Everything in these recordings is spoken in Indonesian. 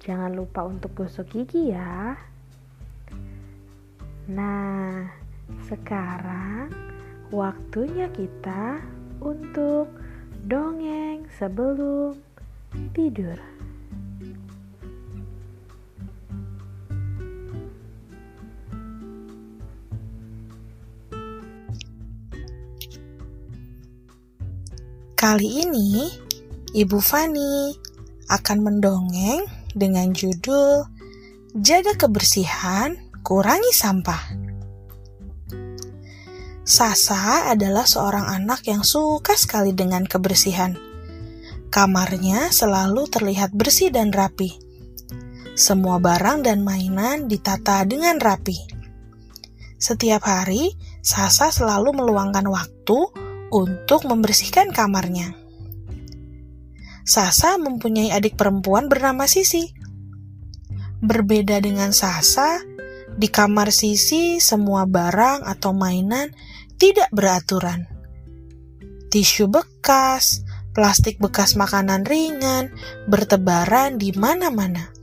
Jangan lupa untuk gosok gigi ya. Nah, sekarang waktunya kita untuk dongeng sebelum tidur. Kali ini, Ibu Fani akan mendongeng dengan judul Jaga Kebersihan, Kurangi Sampah. Sasa adalah seorang anak yang suka sekali dengan kebersihan. Kamarnya selalu terlihat bersih dan rapi. Semua barang dan mainan ditata dengan rapi. Setiap hari, Sasa selalu meluangkan waktu untuk membersihkan kamarnya. Sasa mempunyai adik perempuan bernama Sisi. Berbeda dengan Sasa, di kamar Sisi semua barang atau mainan tidak beraturan. Tisu bekas, plastik bekas makanan ringan bertebaran di mana-mana.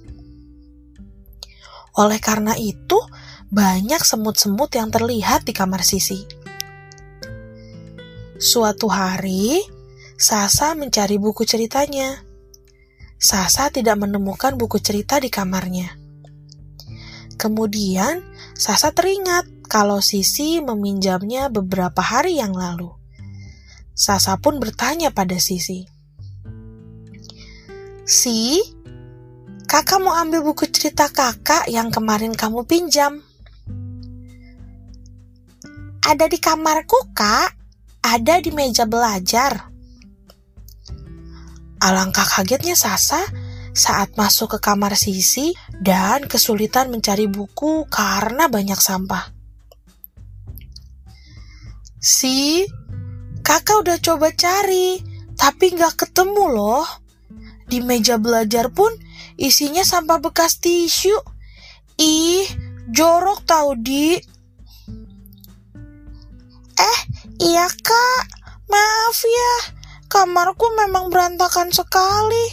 Oleh karena itu, banyak semut-semut yang terlihat di kamar Sisi. Suatu hari, Sasa mencari buku ceritanya. Sasa tidak menemukan buku cerita di kamarnya. Kemudian, Sasa teringat kalau Sisi meminjamnya beberapa hari yang lalu. Sasa pun bertanya pada Sisi. Si, kakak mau ambil buku cerita kakak yang kemarin kamu pinjam. Ada di kamarku, kak. Ada di meja belajar. Alangkah kagetnya Sasa saat masuk ke kamar Sisi dan kesulitan mencari buku karena banyak sampah. Si, kakak udah coba cari, tapi nggak ketemu loh. Di meja belajar pun isinya sampah bekas tisu. Ih, jorok tau di. Eh, iya kak, maaf ya Kamarku memang berantakan sekali.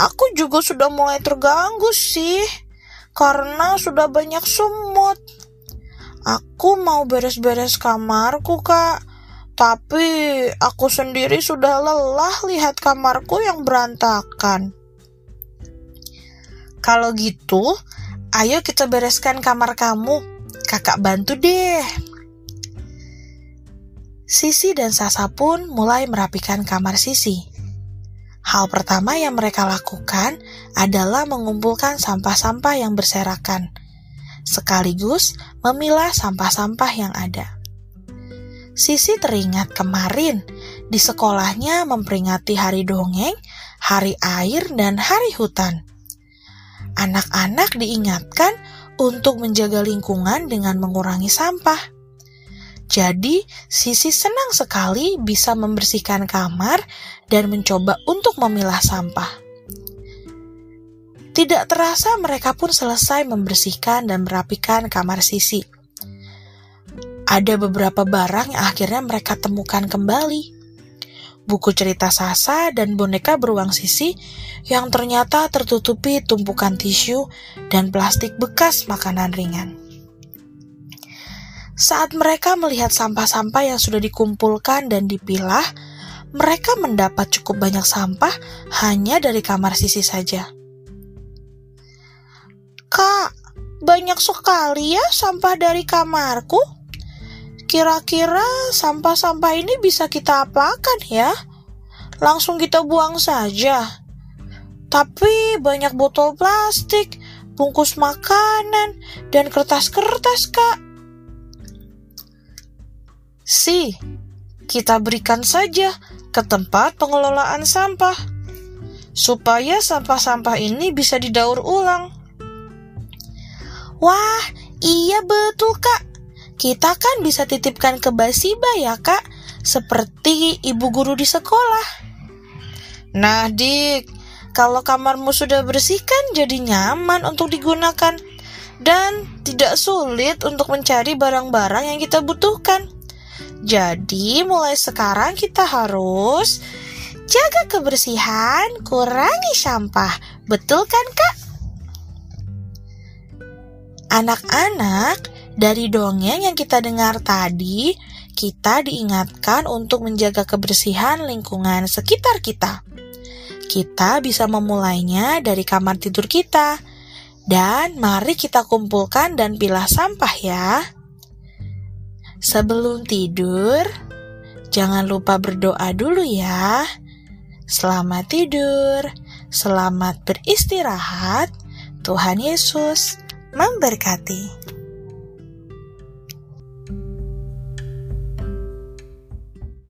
Aku juga sudah mulai terganggu sih, karena sudah banyak semut. Aku mau beres-beres kamarku, Kak. Tapi aku sendiri sudah lelah lihat kamarku yang berantakan. Kalau gitu, ayo kita bereskan kamar kamu. Kakak bantu deh. Sisi dan Sasa pun mulai merapikan kamar Sisi. Hal pertama yang mereka lakukan adalah mengumpulkan sampah-sampah yang berserakan, sekaligus memilah sampah-sampah yang ada. Sisi teringat kemarin di sekolahnya memperingati hari dongeng, hari air, dan hari hutan. Anak-anak diingatkan untuk menjaga lingkungan dengan mengurangi sampah. Jadi, Sisi senang sekali bisa membersihkan kamar dan mencoba untuk memilah sampah. Tidak terasa mereka pun selesai membersihkan dan merapikan kamar Sisi. Ada beberapa barang yang akhirnya mereka temukan kembali. Buku cerita Sasa dan boneka beruang Sisi yang ternyata tertutupi tumpukan tisu dan plastik bekas makanan ringan. Saat mereka melihat sampah-sampah yang sudah dikumpulkan dan dipilah, mereka mendapat cukup banyak sampah hanya dari kamar sisi saja. Kak, banyak sekali ya sampah dari kamarku. Kira-kira sampah-sampah ini bisa kita apakan ya? Langsung kita buang saja. Tapi banyak botol plastik, bungkus makanan, dan kertas-kertas, Kak. Si, kita berikan saja ke tempat pengelolaan sampah. supaya sampah-sampah ini bisa didaur ulang. Wah, iya betul kak. Kita kan bisa titipkan ke Basiba ya kak, seperti ibu guru di sekolah. Nah dik, kalau kamarmu sudah bersih kan jadi nyaman untuk digunakan dan tidak sulit untuk mencari barang-barang yang kita butuhkan. Jadi mulai sekarang kita harus jaga kebersihan, kurangi sampah. Betul kan kak? Anak-anak, dari dongeng yang kita dengar tadi, kita diingatkan untuk menjaga kebersihan lingkungan sekitar kita. Kita bisa memulainya dari kamar tidur kita. Dan mari kita kumpulkan dan pilah sampah ya. Sebelum tidur, jangan lupa berdoa dulu ya. Selamat tidur, selamat beristirahat. Tuhan Yesus memberkati.